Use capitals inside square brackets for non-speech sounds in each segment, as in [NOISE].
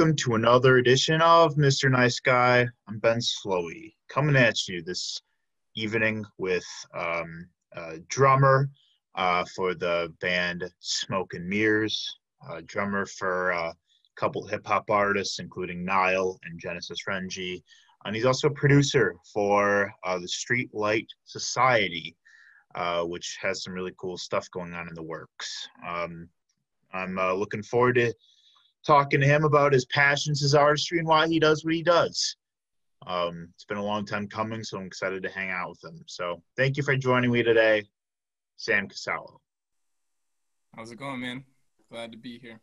welcome to another edition of Mr. Nice Guy. I'm Ben Slowey, coming at you this evening with um, a drummer uh, for the band Smoke and Mirrors, a drummer for a couple hip hop artists, including Nile and Genesis Renji. And he's also a producer for uh, the Street Light Society, uh, which has some really cool stuff going on in the works. Um, I'm uh, looking forward to talking to him about his passions, his artistry, and why he does what he does. Um, it's been a long time coming, so I'm excited to hang out with him. So thank you for joining me today, Sam Casallo. How's it going, man? Glad to be here.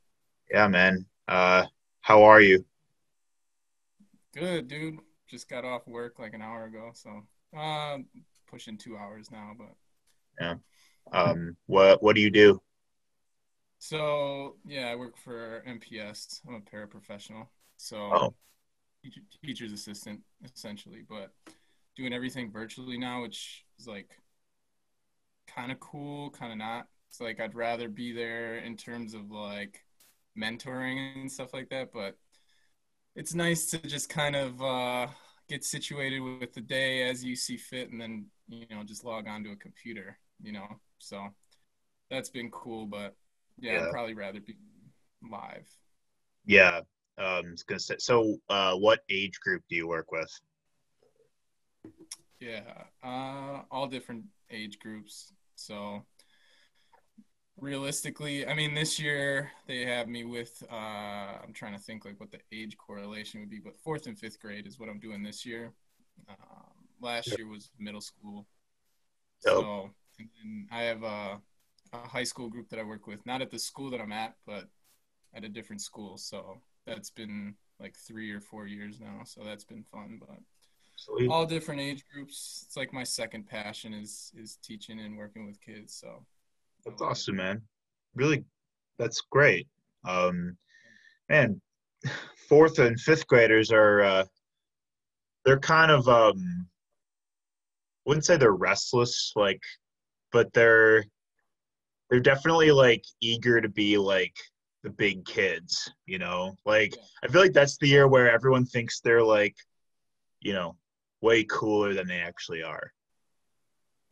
Yeah, man. Uh, how are you? Good, dude. Just got off work like an hour ago, so uh, pushing two hours now. But yeah. Um, what What do you do? So yeah, I work for MPS. I'm a paraprofessional, so Oh, teacher, teacher's assistant essentially, but doing everything virtually now, which is like kind of cool, kind of not. It's like I'd rather be there in terms of like mentoring and stuff like that, but it's nice to just kind of uh, get situated with the day as you see fit, and then you know just log onto a computer, you know. So that's been cool, but yeah, Yeah. I'd probably rather be live. yeah. Um, gonna say. So, uh, what age group do you work with? Yeah, uh, all different age groups. So realistically, I mean, this year they have me with. Uh, I'm trying to think like what the age correlation would be, but fourth and fifth grade is what I'm doing this year. Um, last year was middle school. Dope. So and then I have a, a high school group that I work with, not at the school that I'm at, but at a different school. So that's been like three or four years now. So that's been fun, but Sweet. all different age groups. It's like my second passion is is teaching and working with kids. So That's awesome, man. Really, that's great. Um, man, [LAUGHS] fourth and fifth graders are uh, they're kind of um, wouldn't say they're restless, like, but they're they're definitely like eager to be like the big kids, you know. Like, Yeah. I feel like that's the year where everyone thinks they're like, you know, way cooler than they actually are.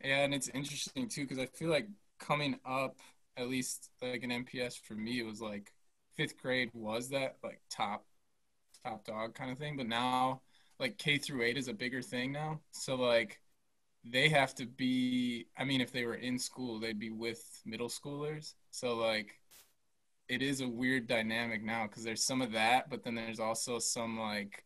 Yeah, and it's interesting too because I feel like coming up, at least like an MPS for me, it was like fifth grade was that like top top dog kind of thing, but now like K through eight is a bigger thing now. So like they have to be. I mean, if they were in school, they'd be with middle schoolers. So like it is a weird dynamic now because there's some of that, but then there's also some like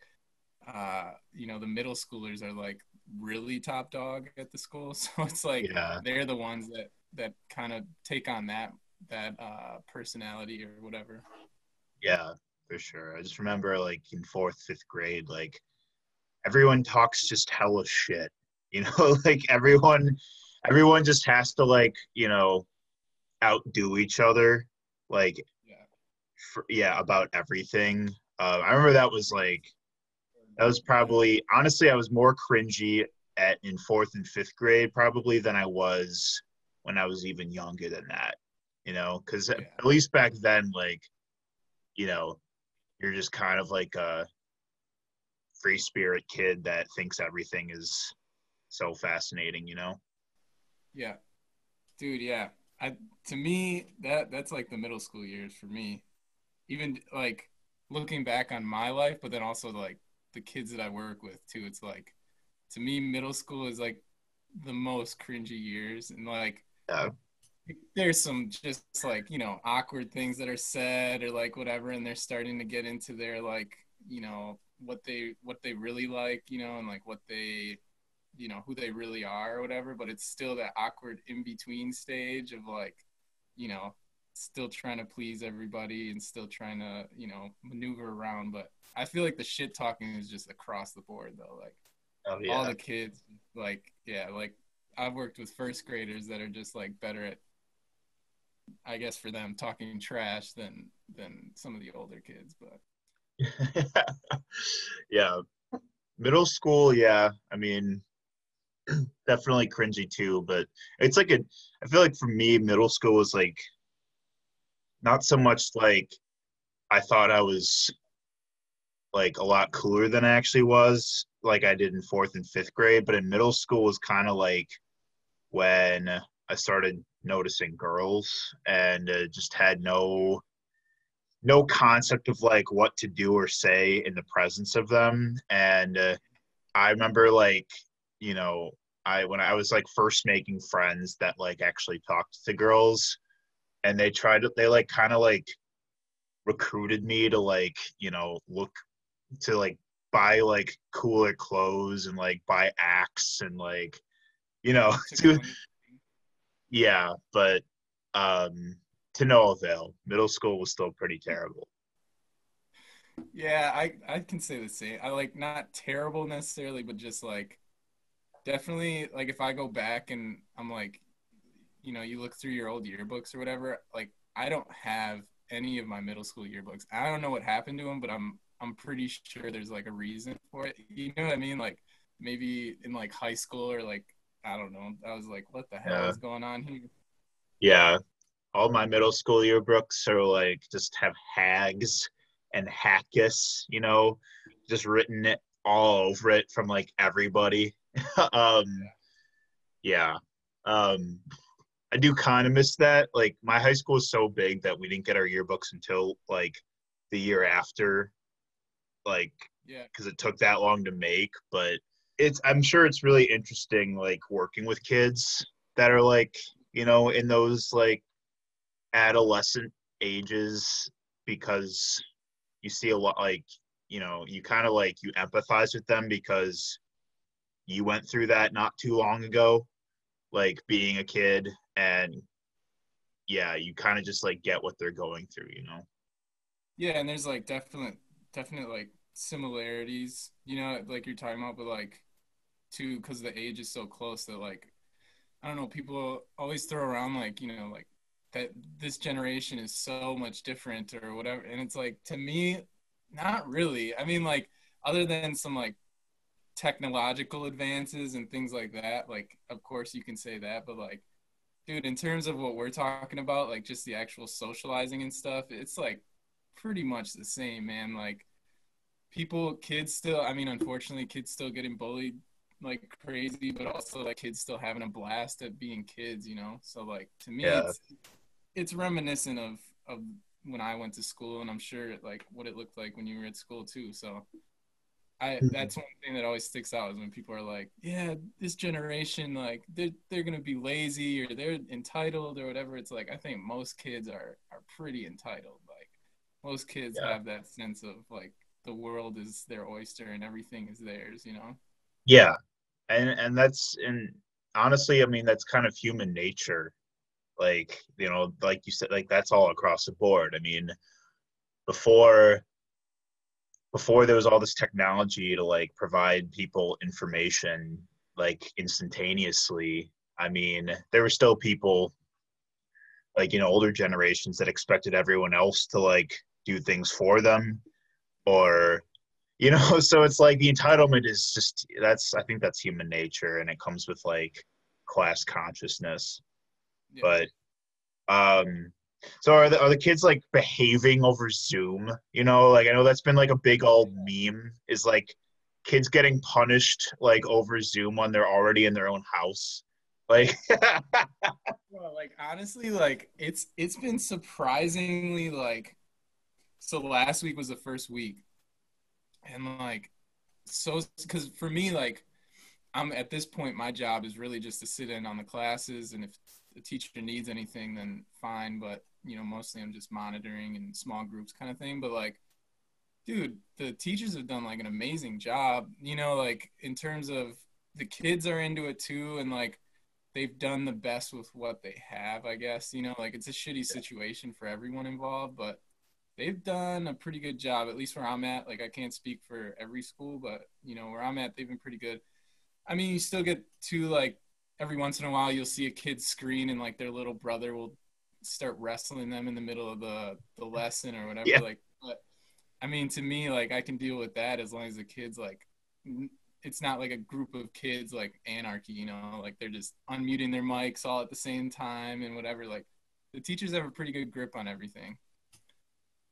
uh you know the middle schoolers are like really top dog at the school [LAUGHS] so it's like Yeah. they're the ones that that kind of take on that that uh personality or whatever Yeah, for sure. I just remember like in fourth, fifth grade, like everyone talks just hella shit. [LAUGHS] You know, like everyone everyone just has to like, you know, outdo each other. Like yeah for, yeah, about everything. Uh, I remember that was like that was probably honestly I was more cringy at in fourth and fifth grade probably than I was when I was even younger than that. You know, because Yeah. at least back then, like, you know, you're just kind of like a free spirit kid that thinks everything is so fascinating. You know? yeah dude yeah i to me that that's like the middle school years for me even like looking back on my life but then also like the kids that i work with too it's like to me middle school is like the most cringy years and like Yeah. there's some just like you know awkward things that are said or like whatever and they're starting to get into their like you know what they what they really like you know and like what they you know who they really are or whatever but it's still that awkward in between stage of like you know still trying to please everybody and still trying to you know maneuver around but i feel like the shit talking is just across the board though like Oh all the kids like yeah like i've worked with first graders that are just like better at i guess for them talking trash than than some of the older kids but [LAUGHS] yeah. Middle school, yeah. I mean, [CLEARS THROAT] definitely cringy too, but it's like a, I feel like for me, middle school was like not so much like I thought I was like a lot cooler than I actually was, like I did in fourth and fifth grade. But in middle school was kind of like when I started noticing girls and uh, just had no no concept of like what to do or say in the presence of them and uh, i remember like you know i when i was like first making friends that like actually talked to girls and they tried to they like kind of like recruited me to like you know look to like buy like cooler clothes and like buy Axe and like you know to yeah but um to no avail. Middle school was still pretty terrible. Yeah i i can say the same. I like not terrible necessarily but just like definitely like if i go back and i'm like you know you look through your old yearbooks or whatever like i don't have any of my middle school yearbooks i don't know what happened to them but i'm i'm pretty sure there's like a reason for it you know what i mean like maybe in like high school or like I don't know. I was like, what the hell yeah. is going on here? Yeah. All my middle school yearbooks are like just have hags and hackus, you know, just written it all over it from like everybody. [LAUGHS] um yeah. Um I do kind of miss that. Like my high school is so big that we didn't get our yearbooks until like the year after like yeah because it took that long to make but it's i'm sure it's really interesting like working with kids that are like you know in those like adolescent ages because you see a lot like you know you kind of like you empathize with them because you went through that not too long ago like being a kid and yeah you kind of just like get what they're going through you know? Yeah and there's like definite definite like similarities you know like you're talking about but like too because the age is so close that like I don't know people always throw around like you know like that this generation is so much different or whatever and it's like to me not really. I mean like other than some like technological advances and things like that like of course you can say that but like dude in terms of what we're talking about like just the actual socializing and stuff it's like pretty much the same man like people kids still i mean unfortunately kids still getting bullied like crazy, but also like kids still having a blast at being kids, you know. So like to me, yeah. it's it's reminiscent of of when I went to school, and I'm sure like what it looked like when you were at school too. So I mm-hmm. that's one thing that always sticks out is when people are like, yeah, this generation like they're they're gonna be lazy or they're entitled or whatever. It's like I think most kids are are pretty entitled. Like most kids yeah. have that sense of like the world is their oyster and everything is theirs, you know. Yeah, and and that's and honestly i mean that's kind of human nature like you know like you said like that's all across the board i mean before before there was all this technology to like provide people information like instantaneously i mean there were still people like you know older generations that expected everyone else to like do things for them or you [LAUGHS] know so it's like the entitlement is just that's i think that's human nature and it comes with like class consciousness yeah. but um so are the, are the kids like behaving over zoom? You know like i know that's been like a big old meme is like kids getting punished like over zoom when they're already in their own house. Like [LAUGHS] well, like honestly like it's it's been surprisingly like so last week was the first week. And like so because for me like i'm at this point my job is really just to sit in on the classes and if the teacher needs anything then fine. But you know mostly i'm just monitoring and small groups kind of thing but like dude the teachers have done like an amazing job you know like in terms of the kids are into it too and like they've done the best with what they have i guess you know like it's a shitty situation for everyone involved but they've done a pretty good job, at least where I'm at. Like I can't speak for every school, but you know where I'm at, they've been pretty good. I mean, you still get to like every once in a while you'll see a kid screen and like their little brother will start wrestling them in the middle of the the lesson or whatever. Yeah. Like, but I mean, to me, like I can deal with that as long as the kids like it's not like a group of kids like anarchy, you know, like they're just unmuting their mics all at the same time and whatever. Like the teachers have a pretty good grip on everything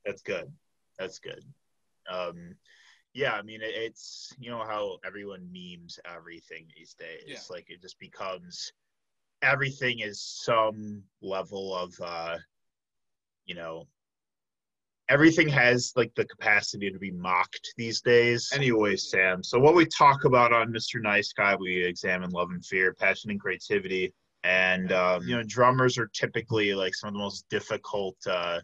that's good. That's good. Um, yeah, I mean, it, it's you know how everyone memes everything these days. Yeah. Like it just becomes everything is some level of uh, you know, everything has like the capacity to be mocked these days. Anyway, Sam. So what we talk about on Mr. Nice Guy, we examine love and fear, passion and creativity, and um, you know, drummers are typically like some of the most difficult. Uh,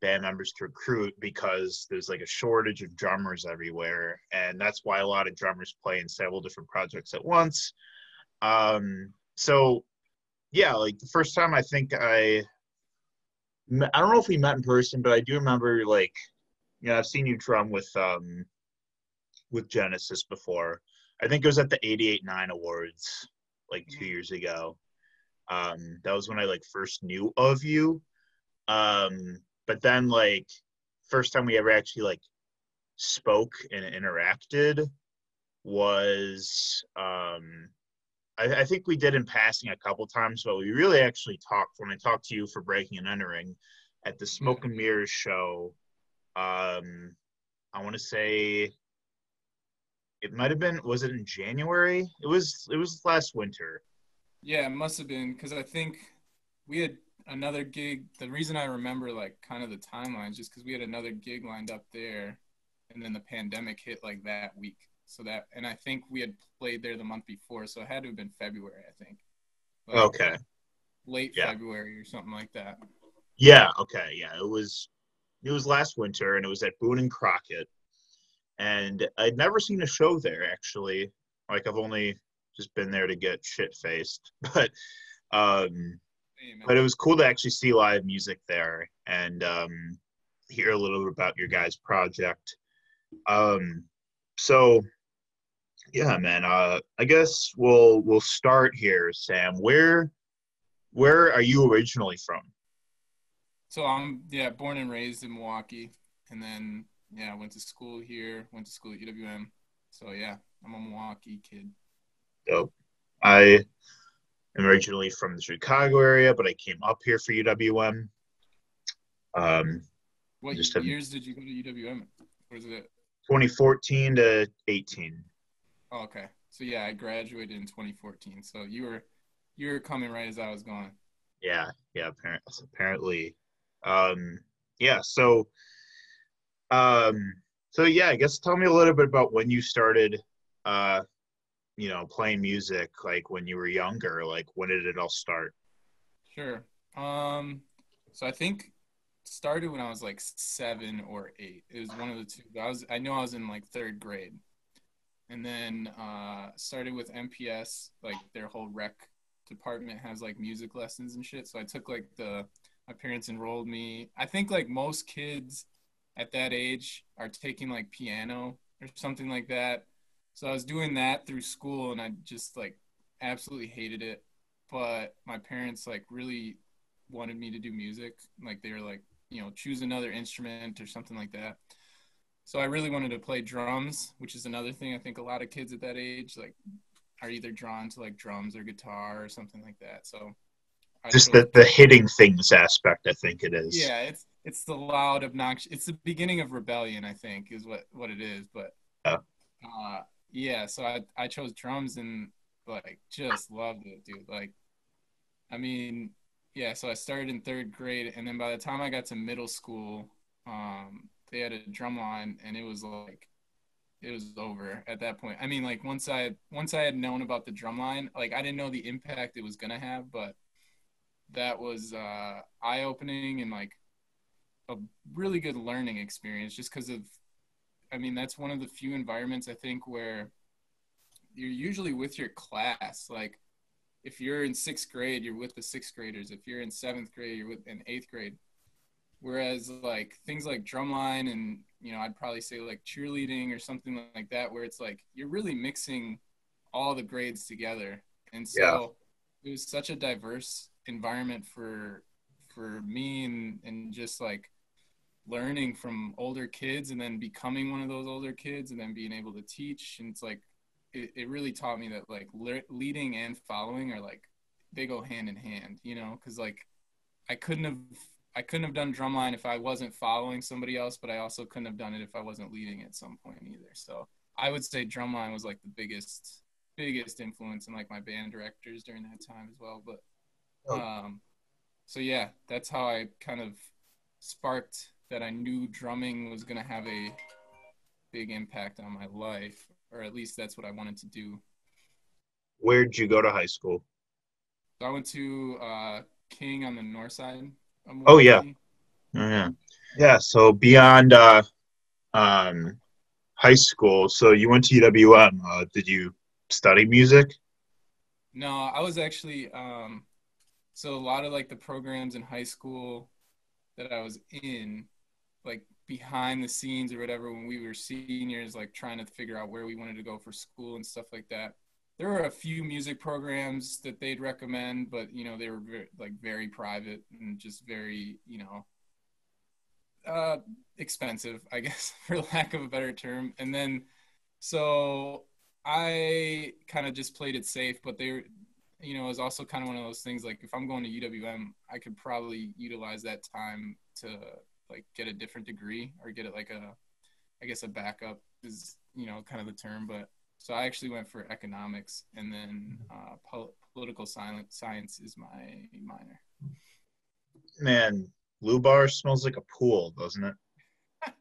band members to recruit because there's like a shortage of drummers everywhere and that's why a lot of drummers play in several different projects at once um so yeah like the first time i think i i don't know if we met in person but i do remember like you know i've seen you drum with um with genesis before. I think it was at the 88.9 awards like two years ago. Um that was when i like first knew of you. Um but then like first time we ever actually like spoke and interacted was um I, I, think we did in passing a couple times, but we really actually talked when I talked to you for breaking and entering at the Smoke and Mirrors show. Um, I want to say it might have been. Was it in January? It was. It was last winter. Yeah, it must have been because I think we had another gig. The reason I remember like kind of the timeline is just because we had another gig lined up there, and then the pandemic hit like that week. So that, and I think we had played there the month before, so it had to have been February, I think. Like okay. Late yeah. February or something like that. Yeah. Okay. Yeah. It was. It was last winter, and it was at Boone and Crockett, and I'd never seen a show there actually. Like I've only just been there to get shit faced, [LAUGHS] but um, but it was cool to actually see live music there and um, hear a little bit about your guys' project. Um, so, yeah, man. Uh, I guess we'll we'll start here, Sam. Where where are you originally from? So I'm yeah born and raised in Milwaukee, and then yeah went to school here, went to school at UWM. So yeah, I'm a Milwaukee kid. Dope. I I'm originally from the Chicago area, but I came up here for UWM. Um, what years did you go to UWM? Was it 2014 to 18? Oh, okay. So yeah, I graduated in 2014. So you were you were coming right as I was going. Yeah, yeah. Apparently, apparently, um, yeah. So, um, so yeah. I guess tell me a little bit about when you started uh, you know playing music like when you were younger like when did it all start sure um so i think started when i was like seven or eight it was one of the two i was i know i was in like third grade and then uh started with mps like their whole rec department has like music lessons and shit so i took like the my parents enrolled me i think like most kids at that age are taking like piano or something like that so I was doing that through school and I just like absolutely hated it. But my parents like really wanted me to do music. Like they were like, you know, choose another instrument or something like that. So I really wanted to play drums, which is another thing I think a lot of kids at that age like are either drawn to like drums or guitar or something like that. So I just the, the hitting things aspect, I think it is. Yeah, it's it's the loud, obnoxious. It's the beginning of rebellion, I think, is what what it is. But uh, yeah, so I I chose drums and like just loved it, dude. Like, I mean, yeah. So I started in third grade, and then by the time I got to middle school, um, they had a drum line, and it was like, it was over at that point. I mean, like once I once I had known about the drum line, like I didn't know the impact it was gonna have, but that was uh, eye opening and like a really good learning experience, just because of I mean, that's one of the few environments I think where you're usually with your class. Like, if you're in sixth grade, you're with the sixth graders. If you're in seventh grade, you're with in eighth grade. Whereas, like things like drumline and you know, I'd probably say like cheerleading or something like that, where it's like you're really mixing all the grades together, and so yeah. it was such a diverse environment for for me and and just like learning from older kids and then becoming one of those older kids and then being able to teach. And it's like it, it really taught me that like le- leading and following are like they go hand in hand you know? Because like i couldn't have I couldn't have done drumline if I wasn't following somebody else, but I also couldn't have done it if I wasn't leading at some point either. So I would say drumline was like the biggest biggest influence in like my band directors during that time as well. But Oh. um, so yeah, that's how I kind of sparked that I knew drumming was gonna have a big impact on my life, or at least that's what I wanted to do. Where'd you go to high school? So I went to uh, King on the north side. Of Oh, yeah. Milwaukee. Oh, yeah. Yeah. So beyond uh, um, high school, so you went to UWM. Uh, did you study music? No, I was actually um so a lot of like the programs in high school that I was in, like behind the scenes or whatever when we were seniors, like trying to figure out where we wanted to go for school and stuff like that. There were a few music programs that they'd recommend, but you know, they were very, like very private and just very, you know, uh expensive, I [LAUGHS] guess, for lack of a better term. And then so I kind of just played it safe, but they, you know, it was also kind of one of those things like if I'm going to UWM, I could probably utilize that time to like get a different degree or get it like a, I guess a backup is you know kind of the term, but so I actually went for economics and then uh, pol- political science science is my minor. Man, Blue Bar smells like a pool, doesn't it? [LAUGHS]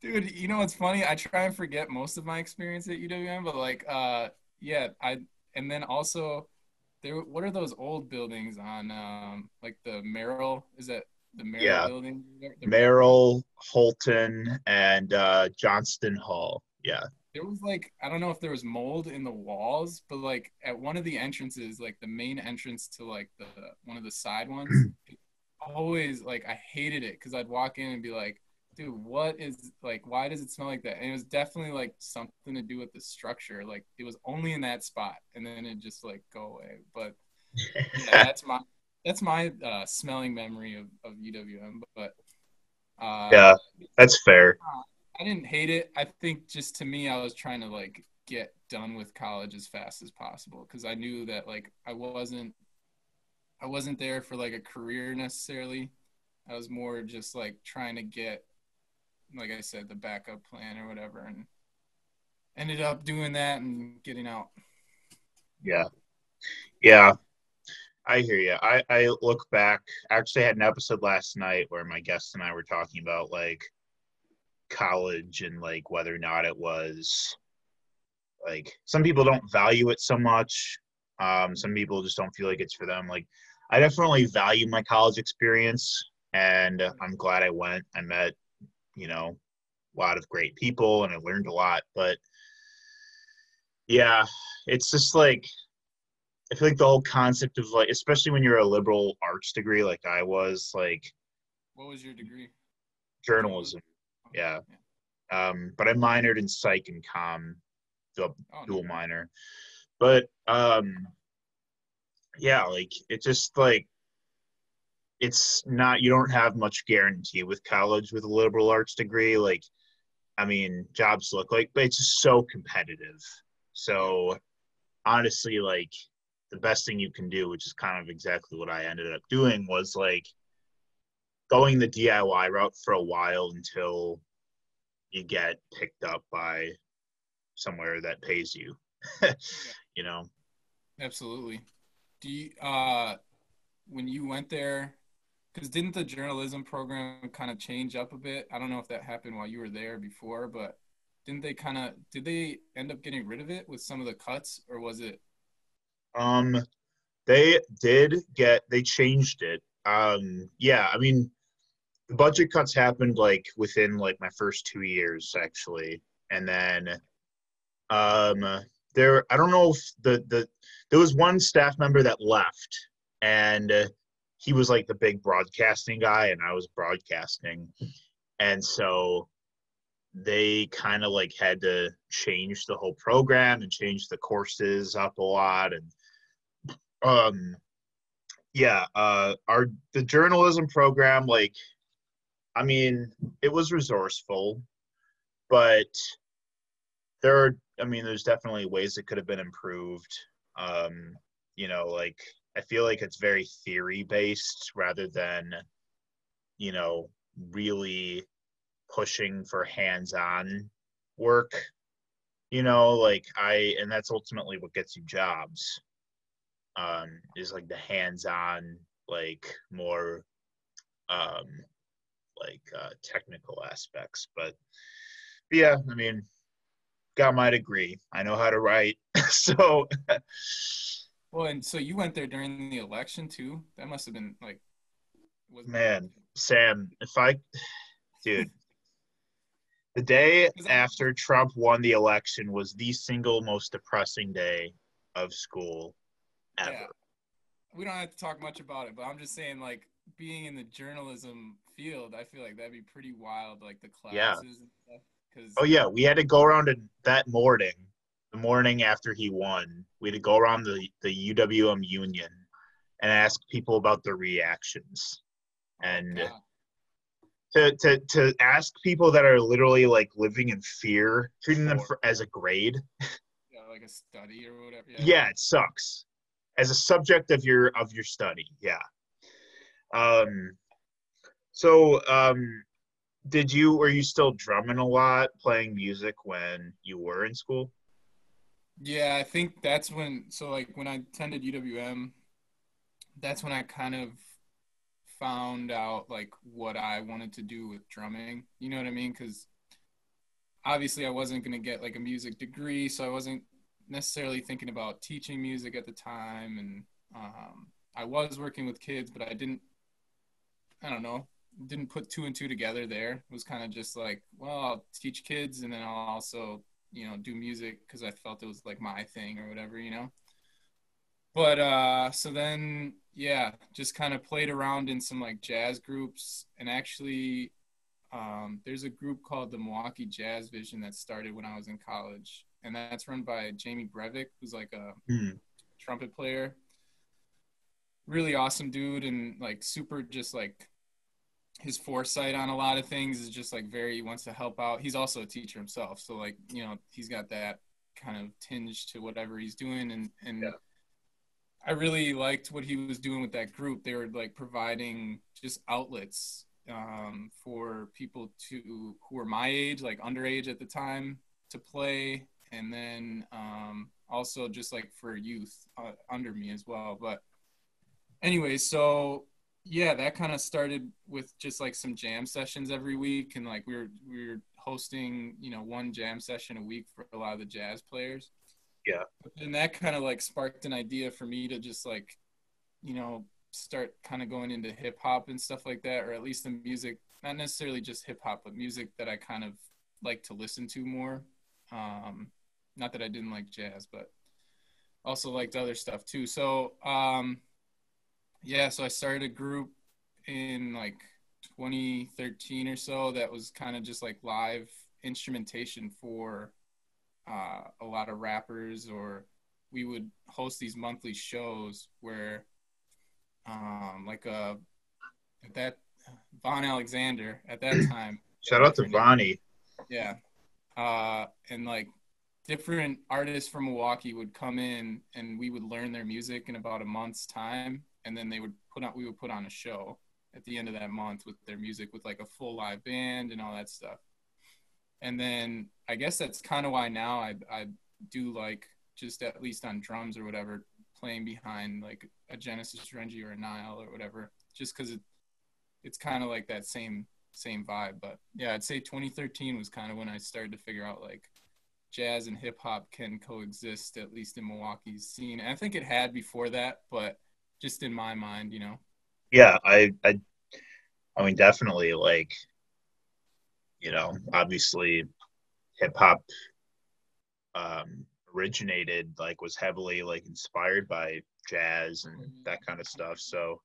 Dude, you know what's funny? I try and forget most of my experience at UWM, but like, uh, yeah, I and then also there. What are those old buildings on, um, like the Merrill? Is that the Merrill Yeah. building? The- Merrill, Holton, and uh, Johnston Hall. Yeah. There was like I don't know if there was mold in the walls, but like at one of the entrances, like the main entrance to like the one of the side ones, [CLEARS THROAT] always like I hated it because I'd walk in and be like, dude, what is like why does it smell like that? And it was definitely like something to do with the structure. Like it was only in that spot and then it just like go away. But [LAUGHS] yeah, that's my that's my uh, smelling memory of, of UWM. But uh, yeah, that's fair. I didn't hate it. I think just to me, I was trying to like get done with college as fast as possible because I knew that like I wasn't, I wasn't there for like a career necessarily. I was more just like trying to get, like I said, the backup plan or whatever, and ended up doing that and getting out. Yeah. Yeah. I hear you. I, I look back. Actually had an episode last night where my guest and I were talking about like college and like whether or not it was like some people don't value it so much. Um, some people just don't feel like it's for them. Like I definitely value my college experience and I'm glad I went. I met, you know, a lot of great people and I learned a lot, but yeah, it's just like I feel like the whole concept of like, especially when you're a liberal arts degree like I was, like What was your degree? journalism. Yeah. Um, but I minored in psych and com, the Oh, dual no. minor. But um, yeah, like it just like it's not you don't have much guarantee with college with a liberal arts degree. Like, I mean, jobs look like, but it's just so competitive. So honestly, like the best thing you can do, which is kind of exactly what I ended up doing, was like going the DIY route for a while until you get picked up by somewhere that pays you. [LAUGHS] you know, Absolutely. Do you, uh, when you went there, because didn't the journalism program kind of change up a bit? I don't know if that happened while you were there before, but didn't they kind of, did they end up getting rid of it with some of the cuts or was it? um, they did get they changed it. Um, yeah, I mean, budget cuts happened like within like my first two years actually, and then um, there I don't know if the the there was one staff member that left and he was like the big broadcasting guy and I was broadcasting. And so they kind of like had to change the whole program and change the courses up a lot. And um yeah uh our the journalism program like i mean it was resourceful but there are i mean there's definitely ways it could have been improved um you know like i feel like it's very theory based rather than you know, really pushing for hands-on work. You know, like I and that's ultimately what gets you jobs. Um, is like the hands-on, like more um like uh technical aspects. But, but yeah, I mean, got my degree. I know how to write. [LAUGHS] so Well, and so you went there during the election too. That must have been like, man, Sam, if I, dude, the day [LAUGHS] after Trump won the election was the single most depressing day of school ever. Yeah. We don't have to talk much about it, but I'm just saying, like, being in the journalism field, I feel like that'd be pretty wild, like the classes yeah. and stuff. Cause, oh yeah, we had to go around that morning the morning after he won, we had to go around the, the UWM union and ask people about their reactions. And yeah. to, to, to ask people that are literally like living in fear, treating them for, as a grade. Yeah, like a study or whatever. Yeah. yeah, it sucks. As a subject of your of your study, yeah. Um, so um, did you were you still drumming a lot, playing music when you were in school? Yeah, I think that's when. So like when I attended UWM, that's when I kind of found out like what I wanted to do with drumming. You know what I mean? Because obviously I wasn't gonna get like a music degree, so I wasn't necessarily thinking about teaching music at the time, and um, I was working with kids, but I didn't. I don't know. Didn't put two and two together. There it was kind of just like, well, I'll teach kids, and then I'll also you know do music because I felt it was like my thing or whatever, you know. But uh, so then yeah, just kind of played around in some like jazz groups, and actually, um, there's a group called the Milwaukee Jazz Vision that started when I was in college, and that's run by Jamie Breiwick, who's like a mm. trumpet player. Really awesome dude, and like super just like his foresight on a lot of things is just like very he wants to help out. He's also a teacher himself, so like you know he's got that kind of tinge to whatever he's doing, and and yeah. I really liked what he was doing with that group. They were like providing just outlets um, for people to who were my age, like underage at the time, to play, and then um, also just like for youth uh, under me as well. But anyway, so yeah, that kind of started with just like some jam sessions every week, and like we were we were hosting, you know, one jam session a week for a lot of the jazz players. Yeah. And that kind of like sparked an idea for me to just like, you know, start kind of going into hip hop and stuff like that, or at least the music, not necessarily just hip hop, but music that I kind of like to listen to more. Um, not that I didn't like jazz, but also liked other stuff too. So, um, yeah, so I started a group in like 2013 or so that was kind of just like live instrumentation for uh, a lot of rappers or we would host these monthly shows where um, like uh at that Von Alexander at that [CLEARS THROAT] time. Shout out to Vonnie. Yeah. Uh and like different artists from Milwaukee would come in and we would learn their music in about a month's time and then they would put on we would put on a show at the end of that month with their music with like a full live band and all that stuff. And then I guess that's kind of why now I I do like just at least on drums or whatever playing behind like a Genesis renji or a Nile or whatever just cuz it it's kind of like that same same vibe but yeah I'd say 2013 was kind of when I started to figure out like jazz and hip hop can coexist at least in Milwaukee's scene. And I think it had before that, but just in my mind, you know. Yeah, I, I, I mean, definitely, like, you know, obviously, hip hop um, originated, like, was heavily like inspired by jazz and mm-hmm. that kind of stuff. So,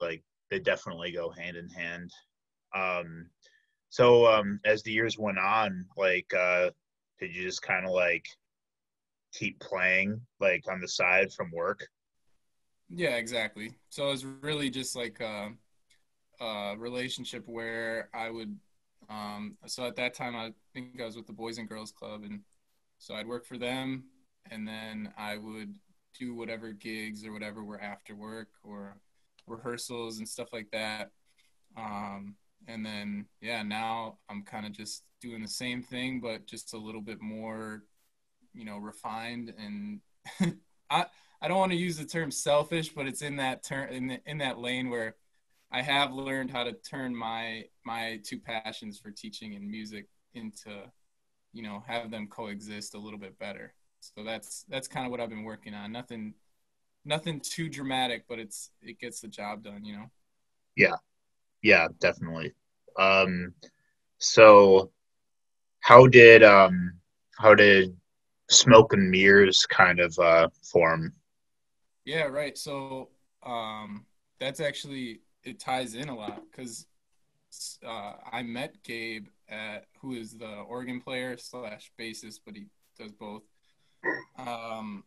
like, they definitely go hand in hand. Um, so, um, as the years went on, like, uh, did you just kind of like keep playing like on the side from work? Yeah, exactly. So it was really just like a, a relationship where I would. Um, so at that time, I think I was with the Boys and Girls Club, and so I'd work for them, and then I would do whatever gigs or whatever were after work or rehearsals and stuff like that. Um, and then yeah, now I'm kind of just doing the same thing, but just a little bit more, you know, refined. And [LAUGHS] I I don't want to use the term selfish, but it's in that turn in in that lane where I have learned how to turn my my two passions for teaching and music into, you know, have them coexist a little bit better. So that's that's kind of what I've been working on. Nothing nothing too dramatic, but it's it gets the job done, you know. Yeah. Yeah, definitely. Um so how did um how did smoke and mirrors kind of uh form? Yeah, right. So um that's actually it ties in a lot because uh, I met Gabe at who is the organ player slash bassist, but he does both. Um,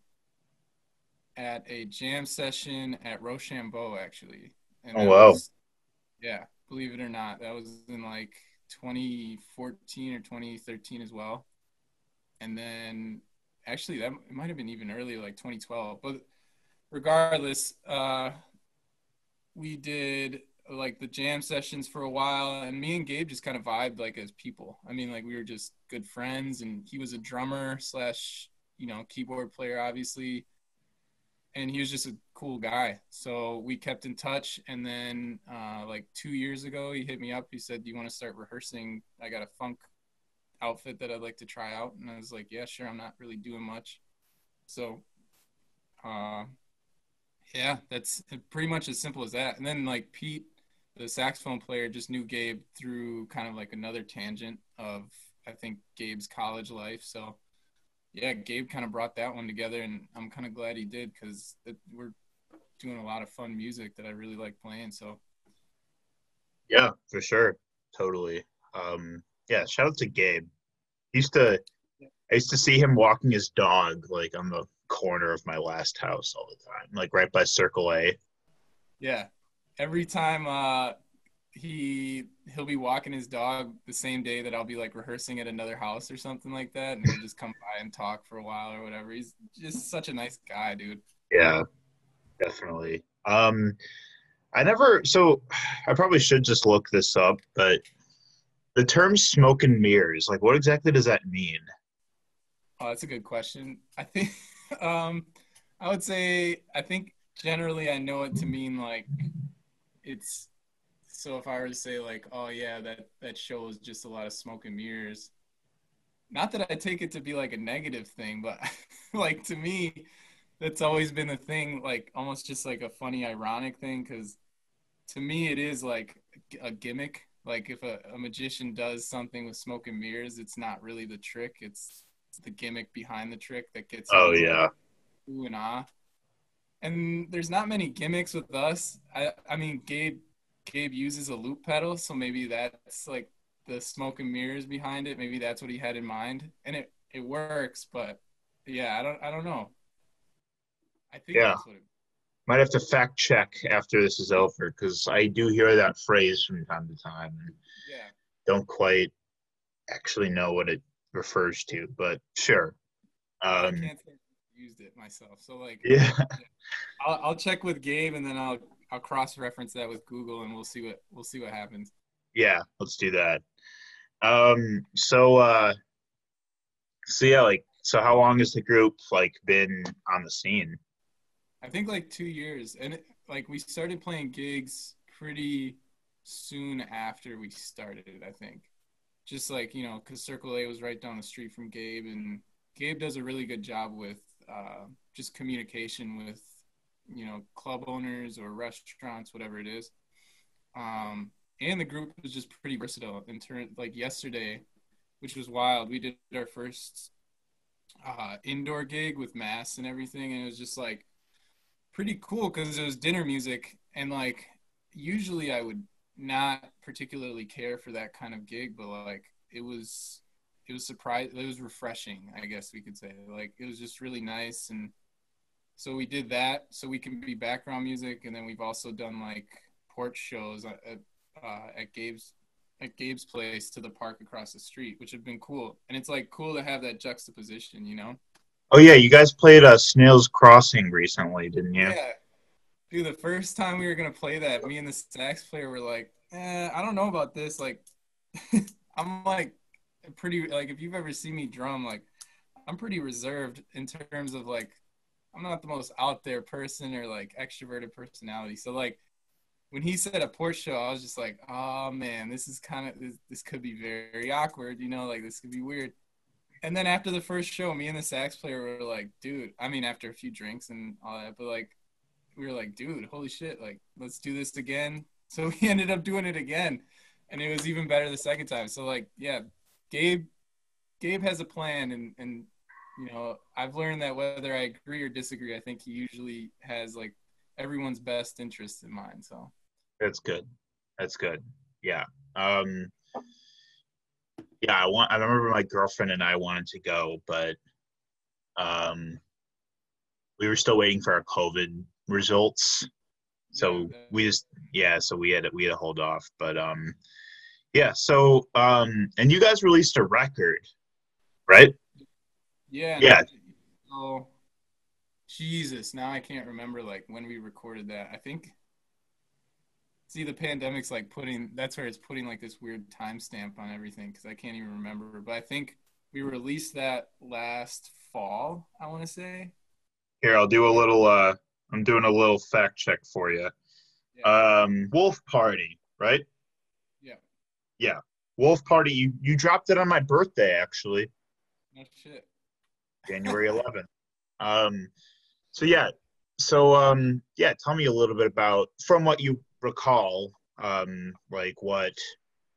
at a jam session at Rochambo, actually. And oh wow! Was, yeah, believe it or not, that was in like 2014 or 2013 as well. And then, actually, that it might have been even earlier, like 2012. But regardless, uh, we did like the jam sessions for a while and me and gabe just kind of vibed like as people. I mean like we were just good friends and he was a drummer slash you know keyboard player obviously and he was just a cool guy. So we kept in touch and then uh, like two years ago he hit me up. He said do you want to start rehearsing? I got a funk outfit that i'd like to try out. And i was like yeah sure i'm not really doing much. So uh, yeah, that's pretty much as simple as that. And then like Pete, the saxophone player, just knew Gabe through kind of like another tangent of I think Gabe's college life. So yeah, Gabe kind of brought that one together, and I'm kind of glad he did because we're doing a lot of fun music that I really like playing. So yeah, for sure, totally. Um, yeah, shout out to Gabe. He used to I used to see him walking his dog like on the corner of my last house all the time, like right by Circle A. Yeah, every time uh, he he'll be walking his dog the same day that I'll be like rehearsing at another house or something like that, and he'll just come by and talk for a while or whatever. He's just such a nice guy, dude. Yeah, definitely. Um, I never. So I probably should just look this up, but the term "smoke and mirrors," like, what exactly does that mean? Oh, that's a good question. I think [LAUGHS] um, I would say I think generally I know it to mean like it's so if I were to say like, oh yeah, that that shows just a lot of smoke and mirrors. Not that I take it to be like a negative thing, but [LAUGHS] like to me, that's always been a thing, like almost just like a funny, ironic thing. Because to me, it is like a gimmick. Like if a, a magician does something with smoke and mirrors, it's not really the trick. It's the gimmick behind the trick that gets oh yeah. ooh and ah. And there's not many gimmicks with us. I i mean gabe gabe uses a loop pedal so maybe that's like the smoke and mirrors behind it. Maybe that's what he had in mind. And it it works but yeah i don't i don't know. I think yeah. It... might have to fact check after this is over because i do hear that phrase from time to time. And yeah. Don't quite actually know what it refers to, but sure. Um, I can't used it myself, so like yeah, [LAUGHS] I'll, I'll check with Gabe and then I'll I'll cross reference that with Google and we'll see what we'll see what happens. Yeah, let's do that. Um, so uh, so yeah, like so, how long has the group like been on the scene? I think like two years, and it, like we started playing gigs pretty soon after we started. I think just like you know, because Circle A was right down the street from Gabe, and Gabe does a really good job with uh, just communication with you know club owners or restaurants, whatever it is. Um, and the group was just pretty versatile in turn. Like yesterday, which was wild, we did our first uh, indoor gig with mass and everything, and it was just like pretty cool because it was dinner music, and like usually I would not particularly care for that kind of gig, but like it was it was surprise it was refreshing, I guess we could say. Like it was just really nice and so we did that so we can be background music and then we've also done like porch shows at uh, at Gabe's at Gabe's place to the park across the street, which have been cool. And it's like cool to have that juxtaposition, you know? Oh yeah, you guys played uh, Snail's Crossing recently, didn't you? Yeah, Dude, the first time we were gonna play that, me and the sax player were like, eh, I don't know about this. Like, [LAUGHS] I'm like pretty like if you've ever seen me drum, like I'm pretty reserved in terms of like I'm not the most out there person or like extroverted personality. So like when he said a Porsche show, I was just like, oh man, this is kind of this, this could be very awkward, you know, like this could be weird. And then after the first show, me and the sax player were like, dude, I mean, after a few drinks and all that, but like, we were like, dude, holy shit, like, let's do this again. [LAUGHS] So we ended up doing it again, and it was even better the second time. So like, yeah, Gabe, Gabe has a plan, and and you know, I've learned that whether I agree or disagree, I think he usually has like everyone's best interest in mind. So that's good. That's good. Yeah. Um, yeah, I want. I remember my girlfriend and I wanted to go, but um, we were still waiting for our COVID results. So we just yeah, so we had to, we had to hold off. But um, yeah. So um, and you guys released a record, right? Yeah. Yeah. Oh, Jesus! Now I can't remember like when we recorded that. I think See, the pandemic's like putting that's where it's putting like this weird timestamp on everything because I can't even remember. But I think we released that last fall. I want to say. Here, I'll do a little. uh I'm doing a little fact check for you. Yeah. Um, Wolf Party, right? Yeah. Yeah, Wolf Party. You you dropped it on my birthday, actually. No shit. January [LAUGHS] 11th. um, so yeah, so um, yeah, tell me a little bit about from what you recall um, like what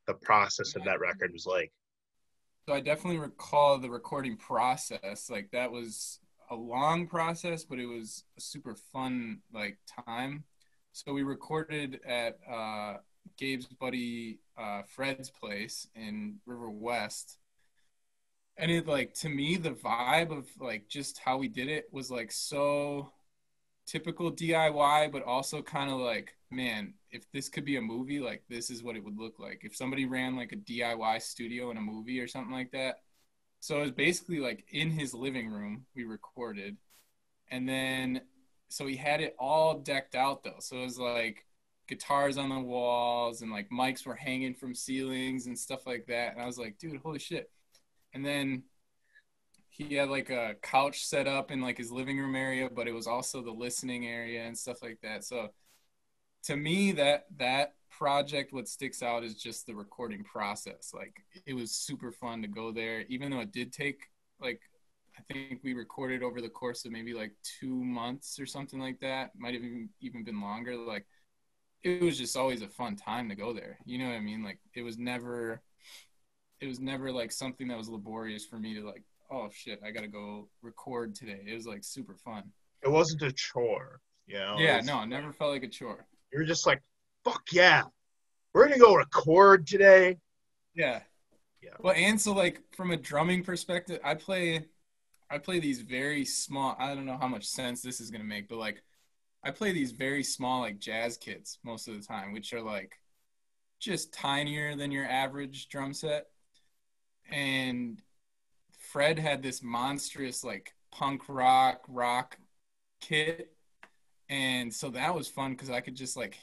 the process of that record was like. So I definitely recall the recording process. Like that was a long process, but it was a super fun like time. So we recorded at uh, Gabe's buddy uh, Fred's place in River West. And it like to me the vibe of like just how we did it was like so typical DIY, but also kind of like, man, if this could be a movie, like this is what it would look like. If somebody ran like a DIY studio in a movie or something like that. So it was basically like in his living room, we recorded. And then, so he had it all decked out though. So it was like guitars on the walls and like mics were hanging from ceilings and stuff like that. And I was like, dude, holy shit. And then he had like a couch set up in like his living room area, but it was also the listening area and stuff like that. So to me, that that project, what sticks out is just the recording process. Like it was super fun to go there, even though it did take like I think we recorded over the course of maybe like two months or something like that. Might have even even been longer. Like it was just always a fun time to go there. You know what I mean? Like it was never it was never like something that was laborious for me to like oh shit, I gotta go record today. It was like super fun. It wasn't a chore, you know? Yeah, no, it never felt like a chore. You were just like, fuck yeah, we're gonna go record today. Yeah. Yeah. Well, and so like from a drumming perspective, I play, I play these very small. I don't know how much sense this is gonna make, but like, I play these very small like jazz kits most of the time, which are like just tinier than your average drum set. And Fred had this monstrous like punk rock rock kit, and so that was fun because I could just like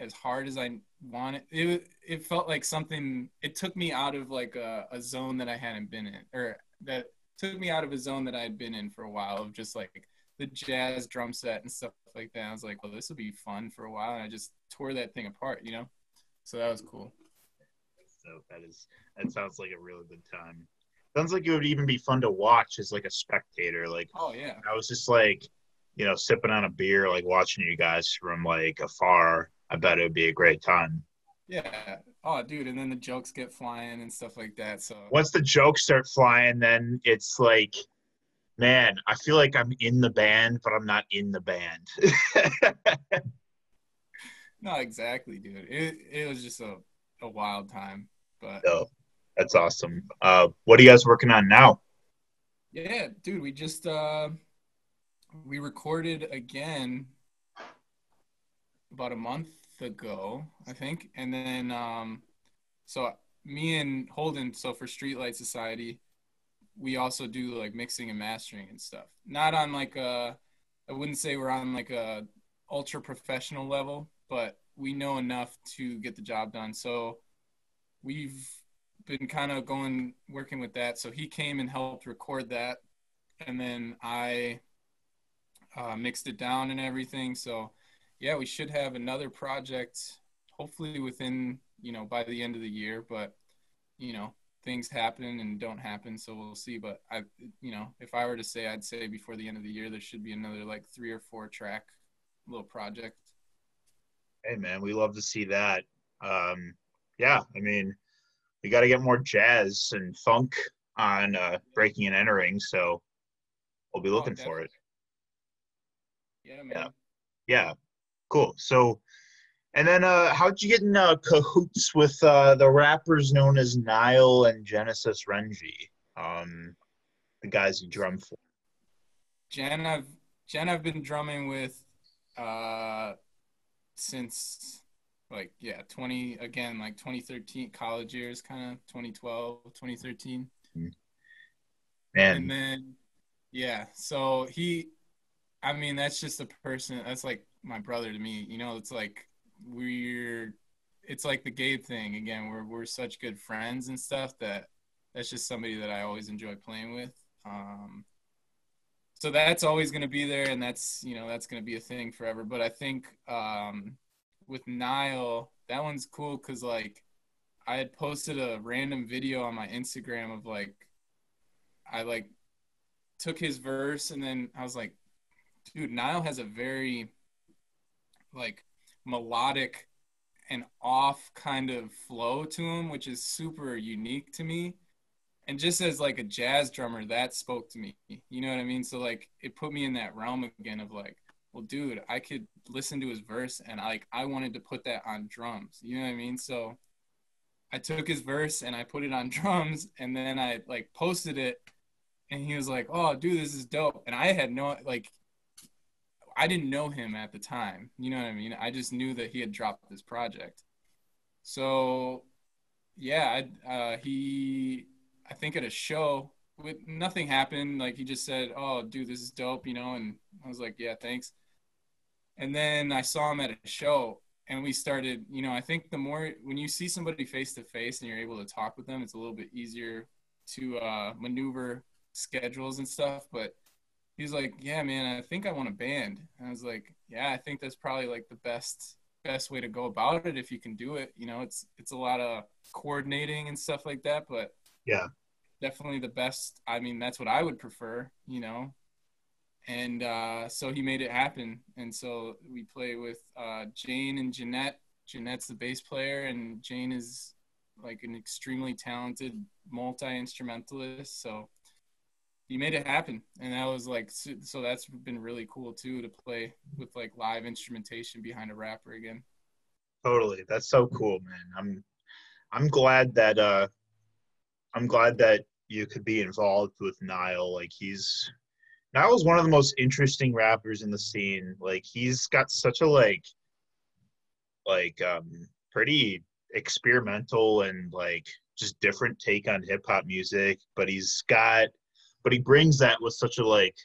as hard as I wanted. It it felt like something. It took me out of like a, a zone that I hadn't been in, or that took me out of a zone that I had been in for a while of just like the jazz drum set and stuff like that. I was like, well, this will be fun for a while, and I just tore that thing apart, you know. So that was cool. So that is that sounds like a really good time sounds like it would even be fun to watch as like a spectator. Like, oh yeah, I was just like, you know, sipping on a beer, like watching you guys from like afar. I bet it would be a great time. Yeah. Oh, dude, and then the jokes get flying and stuff like that. So once the jokes start flying, then it's like, man, I feel like I'm in the band, but I'm not in the band. [LAUGHS] no, exactly, dude. It it was just a a wild time, but. No. That's awesome. Uh, what are you guys working on now? Yeah, dude, we just uh, we recorded again about a month ago, I think, and then um, so me and Holden, so for Streetlight Society, we also do like mixing and mastering and stuff. Not on like a, I wouldn't say we're on like a ultra professional level, but we know enough to get the job done. So we've been kind of going working with that. So he came and helped record that, and then I uh, mixed it down and everything. So yeah, we should have another project hopefully within you know by the end of the year. But you know things happen and don't happen, so we'll see. But I you know if I were to say, I'd say before the end of the year there should be another like three or four track little project. Hey man, we love to see that. Um, yeah, I mean, we got to get more jazz and funk on uh, breaking and entering, so we'll be oh, looking oh, for it. Yeah, man. Yeah. yeah, cool. So, and then uh, how'd you get in uh, cahoots with uh, the rappers known as Nile and Genesis Renji, um, the guys you drum for? Jen, I've Jen, I've been drumming with uh, since like yeah 20 again like 2013 college years kind of 2012 2013 mm-hmm. and then yeah so he i mean that's just a person that's like my brother to me you know it's like we're it's like the gabe thing. Again we're, we're such good friends and stuff that that's just somebody that i always enjoy playing with. Um so that's always going to be there and that's you know that's going to be a thing forever. But i think um, with nile that one's cool because like i had posted a random video on my instagram of like i like took his verse and then i was like dude nile has a very like melodic and off kind of flow to him which is super unique to me. And just as like a jazz drummer that spoke to me. You know what i mean? So like it put me in that realm again of like well dude i could listen to his verse and like i wanted to put that on drums. You know what i mean? So i took his verse and i put it on [LAUGHS] drums and then i like posted it and he was like oh dude this is dope. And i had no like i didn't know him at the time you know what i mean i just knew that he had dropped this project so yeah I, uh, he I think at a show with nothing happened. Like he just said, "Oh, dude, this is dope," you know, and I was like, "Yeah, thanks." And then I saw him at a show, and we started. You know, I think the more when you see somebody face to face and you're able to talk with them, it's a little bit easier to uh, maneuver schedules and stuff. But he's like, "Yeah, man, I think I want a band." And I was like, "Yeah, I think that's probably like the best best way to go about it if you can do it. You know, it's it's a lot of coordinating and stuff like that, but yeah. definitely the best i mean that's what i would prefer you know? And uh, so he made it happen. And so we play with uh, jane and jeanette. Jeanette's the bass player and jane is like an extremely talented multi-instrumentalist. So he made it happen and that was like so that's been really cool too to play with like live instrumentation behind a rapper again totally that's so cool man i'm i'm glad that uh I'm glad that you could be involved with Nile. Like he's Nile's one of the most interesting rappers in the scene. Like he's got such a like like um pretty experimental and like just different take on hip hop music, but he's got but he brings that with such a like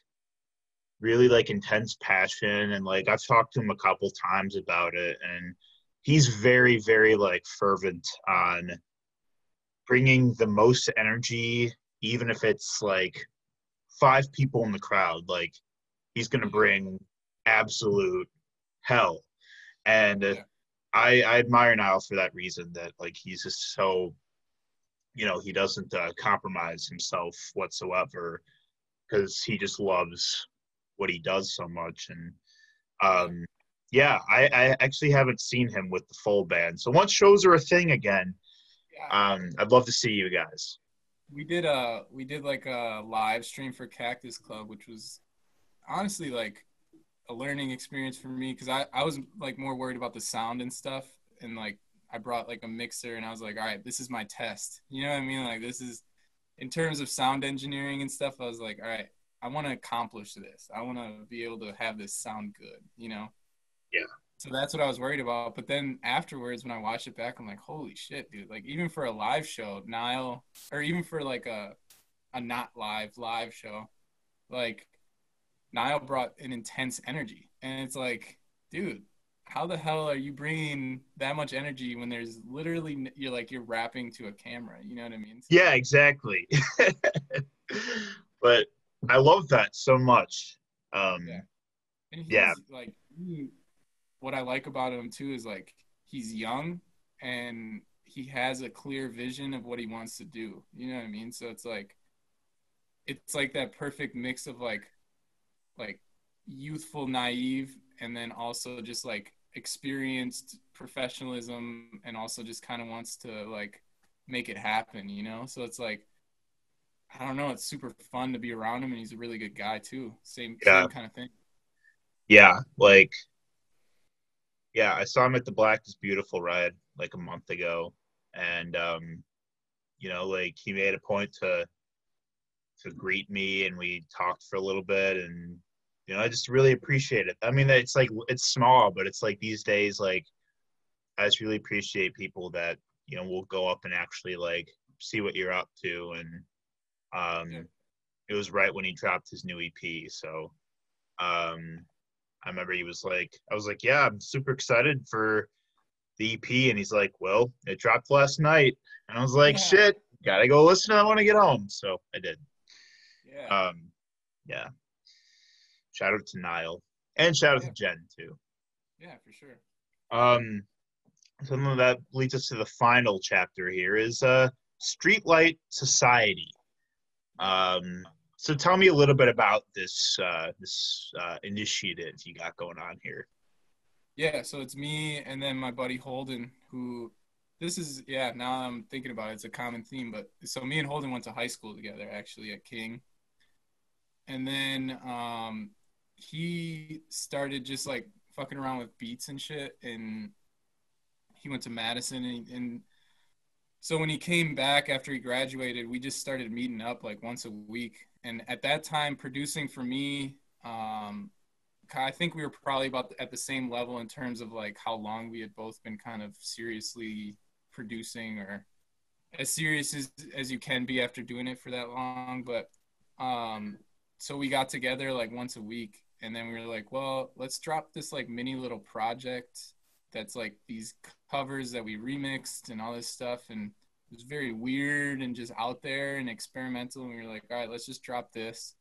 really like intense passion and like I've talked to him a couple times about it and he's very very like fervent on bringing the most energy, even if it's like five people in the crowd. Like he's going to mm-hmm. bring absolute hell, and yeah. I, I admire Nile for that reason. That like he's just so, you know, he doesn't uh, compromise himself whatsoever because he just loves what he does so much. And um yeah I, I actually haven't seen him with the full band. So once shows are a thing again um, I'd love to see you guys. We did a uh, we did like a live stream for Cactus Club, which was honestly like a learning experience for me because I I was like more worried about the sound and stuff, and like I brought like a mixer and I was like, all right, this is my test. You know what I mean? Like this is in terms of sound engineering and stuff. I was like, all right, I want to accomplish this. I want to be able to have this sound good. You know? Yeah. So that's what I was worried about. But then afterwards, when I watched it back, I'm like, holy shit, dude! Like even for a live show, Nile, or even for like a a not live live show, like Nile brought an intense energy, and it's like, dude, how the hell are you bringing that much energy when there's literally you're like you're rapping to a camera you know what i mean? Yeah exactly. [LAUGHS] But i love that so much. Um yeah. And yeah. like he, what i like about him too is like he's young and he has a clear vision of what he wants to do you know what i mean? So it's like it's like that perfect mix of like like youthful naive and then also just like experienced professionalism and also just kind of wants to like make it happen you know? So it's like i don't know it's super fun to be around him and he's a really good guy too. Same, yeah. same kind of thing. Yeah like yeah i saw him at the black is beautiful ride like a month ago and um you know like he made a point to to greet me and we talked for a little bit and you know i just really appreciate it i mean it's like it's small but it's like these days like i just really appreciate people that you know will go up and actually like see what you're up to and um yeah. it was right when he dropped his new ep so um i remember he was like i was like yeah i'm super excited for the ep and he's like well it dropped last night and i was like yeah. shit gotta go listen to it when i get home so i did yeah um yeah Shout out to Nile and shout out yeah. to Jen too. Yeah, for sure. Um, something that leads us to the final chapter here is uh, Streetlight Society. Um, so tell me a little bit about this uh, this uh, initiative you got going on here. Yeah, so it's me and then my buddy Holden, who this is yeah. Now I'm thinking about it, it's a common theme. But so me and Holden went to high school together, actually at King, and then um, he started just like fucking around with beats and shit and he went to madison and, and, so when he came back after he graduated we just started meeting up like once a week. And at that time producing for me um, i think we were probably about at the same level in terms of like how long we had both been kind of seriously producing or as serious as, as you can be after doing it for that long. But um, so we got together like once a week and then we were like, well, let's drop this like mini little project that's like these covers that we remixed and all this stuff. And it was very weird and just out there and experimental. And we were like all right let's just drop this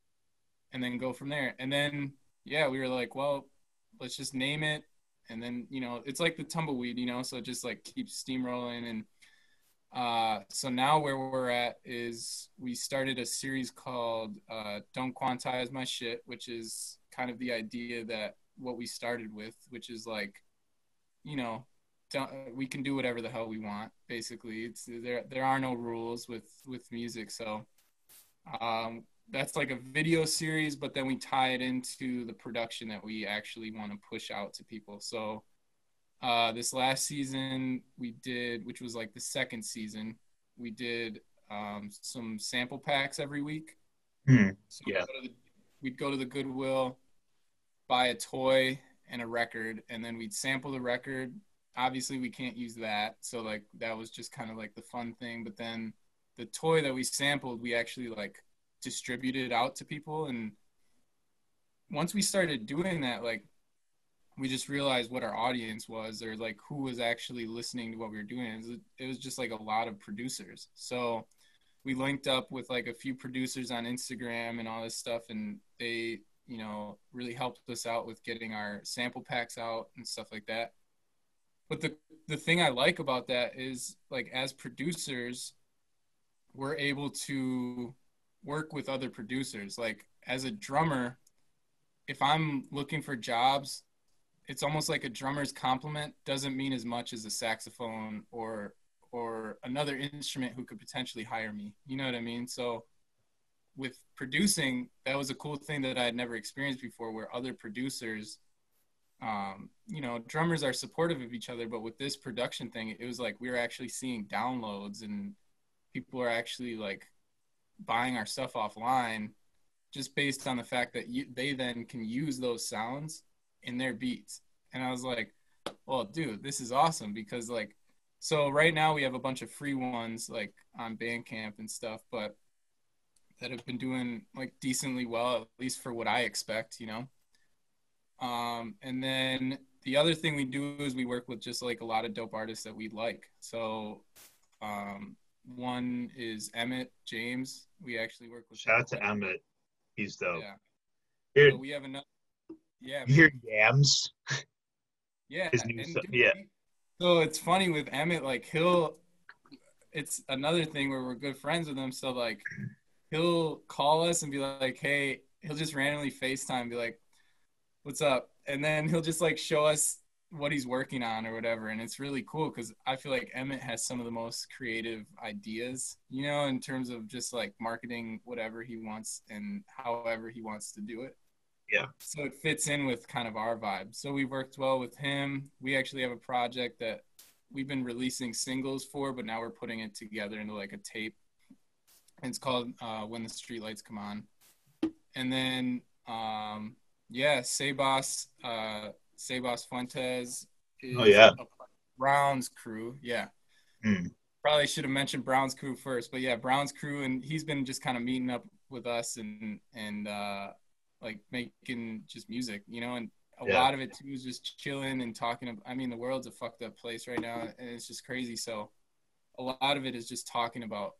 and then go from there. And then yeah we were like well let's just name it. And then you know it's like the tumbleweed you know so it just like keeps steamrolling. And uh, so now where we're at is we started a series called uh, don't quantize my shit which is kind of the idea that what we started with, which is like, you know, we can do whatever the hell we want. Basically, it's there. There are no rules with with music, so um, that's like a video series. But then we tie it into the production that we actually want to push out to people. So uh, this last season we did, which was like the second season, we did um, some sample packs every week. Mm, so yeah. We'd go, the, we'd go to the Goodwill buy a toy and a record and then we'd sample the record. Obviously we can't use that so like that was just kind of like the fun thing but then the toy that we sampled we actually like distributed out to people and once we started doing that like we just realized what our audience was or like who was actually listening to what we were doing. It was, it was just like a lot of producers. So we linked up with like a few producers on instagram and all this stuff and they you know, really helped us out with getting our sample packs out and stuff like that. But the the thing I like about that is like as producers, we're able to work with other producers. Like as a drummer, if I'm looking for jobs, it's almost like a drummer's compliment doesn't mean as much as a saxophone or or another instrument who could potentially hire me. You know what I mean? So with producing, that was a cool thing that I had never experienced before, where other producers, um, you know, drummers are supportive of each other, but with this production thing, it was like we were actually seeing downloads and people are actually like buying our stuff offline just based on the fact that you, they then can use those sounds in their beats. And I was like, well, dude, this is awesome because like, so right now we have a bunch of free ones like on Bandcamp and stuff, but that have been doing like decently well, at least for what I expect, you know. Um, and then the other thing we do is we work with just like a lot of dope artists that we like. So um, one is Emmett James. We actually work with. Shout out to Emmett. He's dope. Yeah. Dude, So we have another. Yeah. you hear yams? [LAUGHS] Yeah. His new dude, yeah. So it's funny with Emmett, like he'll, it's another thing where we're good friends with him. So like, he'll call us and be like, "Hey," he'll just randomly FaceTime, be like, "What's up?" And then he'll just like show us what he's working on or whatever, and it's really cool because I feel like Emmett has some of the most creative ideas, you know, in terms of just like marketing whatever he wants and however he wants to do it Yeah. so it fits in with kind of our vibe. So we worked well with him. We actually have a project that we've been releasing singles for, but now we're putting it together into like a tape. It's called uh, "When the Streetlights Come On." And then, um, yeah, Sebas, uh, Sebas Fuentes is Oh, yeah. Brown's crew. Yeah. Hmm. Probably should have mentioned Brown's crew first, but yeah, Brown's crew, and he's been just kind of meeting up with us and and uh, like making just music, you know, and a Yeah. lot of it too is just chilling and talking. About, I mean, the world's a fucked up place right now, and it's just crazy. So, a lot of it is just talking about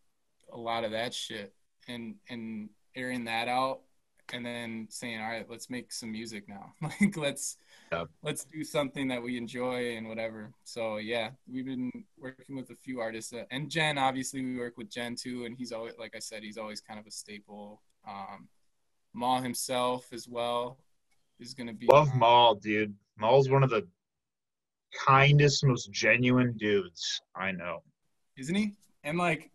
a lot of that shit and and airing that out, and then saying, all right, let's make some music now. [LAUGHS] like let's Yeah. let's do something that we enjoy and whatever. So yeah, we've been working with a few artists, uh, and Jen. Obviously, we work with Jen too, and he's always, like I said, he's always kind of a staple. Um, Maul himself as well is going to be Love um, Maul, dude. Maul's one of the kindest, most genuine dudes I know. isn't he? And like,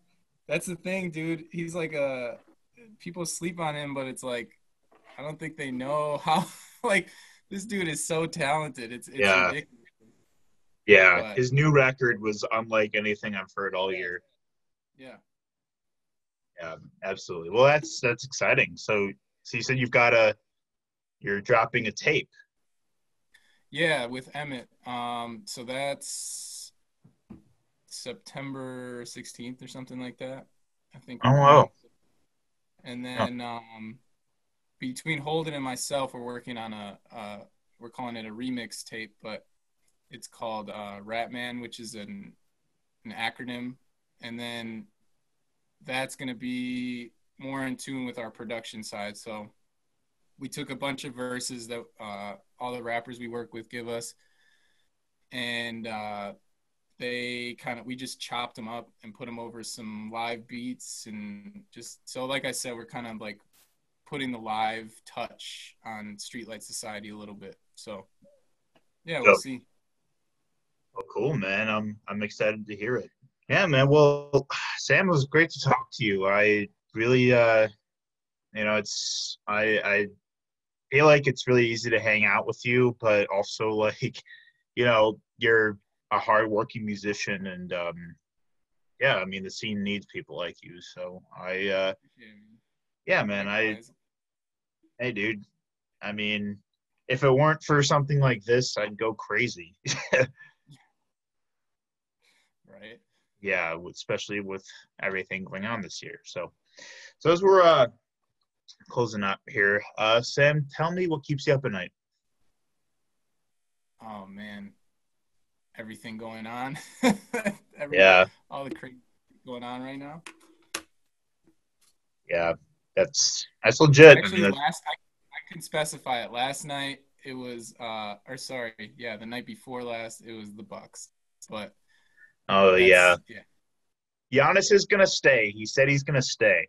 that's the thing, dude. He's like a people sleep on him, but it's like I don't think they know [LAUGHS] how. Like, this dude is so talented. It's it's Yeah. ridiculous. Yeah, But- his new record was unlike anything I've heard all year. Yeah. Yeah, absolutely. Well, that's that's exciting. So, so you said you've got a, you're dropping a tape. Yeah, with Emmett. Um, so that's September 16th or something like that. I think. Oh, wow. And then um, between Holden and myself, we're working on a, uh, we're calling it a remix tape, but it's called uh, Ratman, which is an an acronym, and then that's going to be more in tune with our production side. So we took a bunch of verses that uh, all the rappers we work with give us, and uh, they kind of we just chopped them up and put them over some live beats and just so like I said, we're kind of like putting the live touch on Streetlight Society a little bit. So yeah, we'll Dope. see. Well, cool, man. I'm I'm excited to hear it. Yeah, man. Well, [SIGHS] Sam, it was great to talk to you. I really, uh, you know, it's I I feel like it's really easy to hang out with you, but also [LAUGHS] like, you know, you're a hardworking musician, and um, yeah, I mean, the scene needs people like you. So I, uh, yeah, man. I hey, dude. I mean, if it weren't for something like this, I'd go crazy. [LAUGHS] right. yeah, especially with everything going on this year. So, so as we're uh, closing up here, uh, Sam, tell me what keeps you up at night. Oh man, everything going on. [LAUGHS] Every, Yeah, all the crazy going on right now. yeah, that's that's legit. I Actually, mean, that's, last I, I can specify it. Last night it was, uh, or sorry, yeah, the night before last it was the Bucks. But oh yeah, yeah, Giannis is gonna stay. He said he's gonna stay.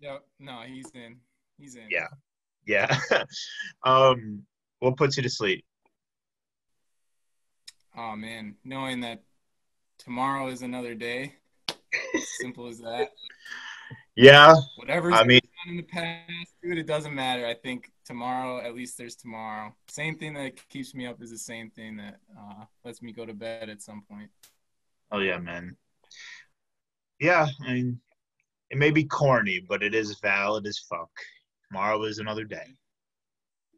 yeah. No, he's in. He's in. Yeah. Yeah. [LAUGHS] um, what puts you to sleep? Oh man, knowing that tomorrow is another day. Simple as that. Yeah, Whatever's I mean, in the past, dude, it doesn't matter. I think tomorrow, at least there's tomorrow. Same thing that keeps me up is the same thing that uh, lets me go to bed at some point. oh yeah, man. Yeah, I mean, it may be corny, but it is valid as fuck. Tomorrow is another day.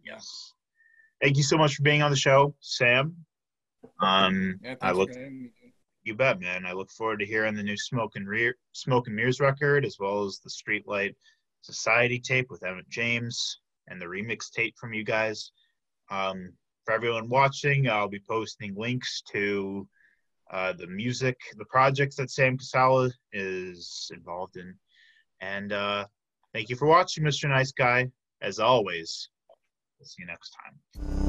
Yes. Thank you so much for being on the show, Sam. Um, yeah, I look. You bet, man. I look forward to hearing the new Smoke and, Re- Smoke and Mirrors record, as well as the Streetlight Society tape with Emmett James and the remix tape from you guys. Um, for everyone watching, I'll be posting links to uh, the music, the projects that Sam Casala is involved in. And uh, thank you for watching, Mr. Nice Guy. As always, we'll see you next time.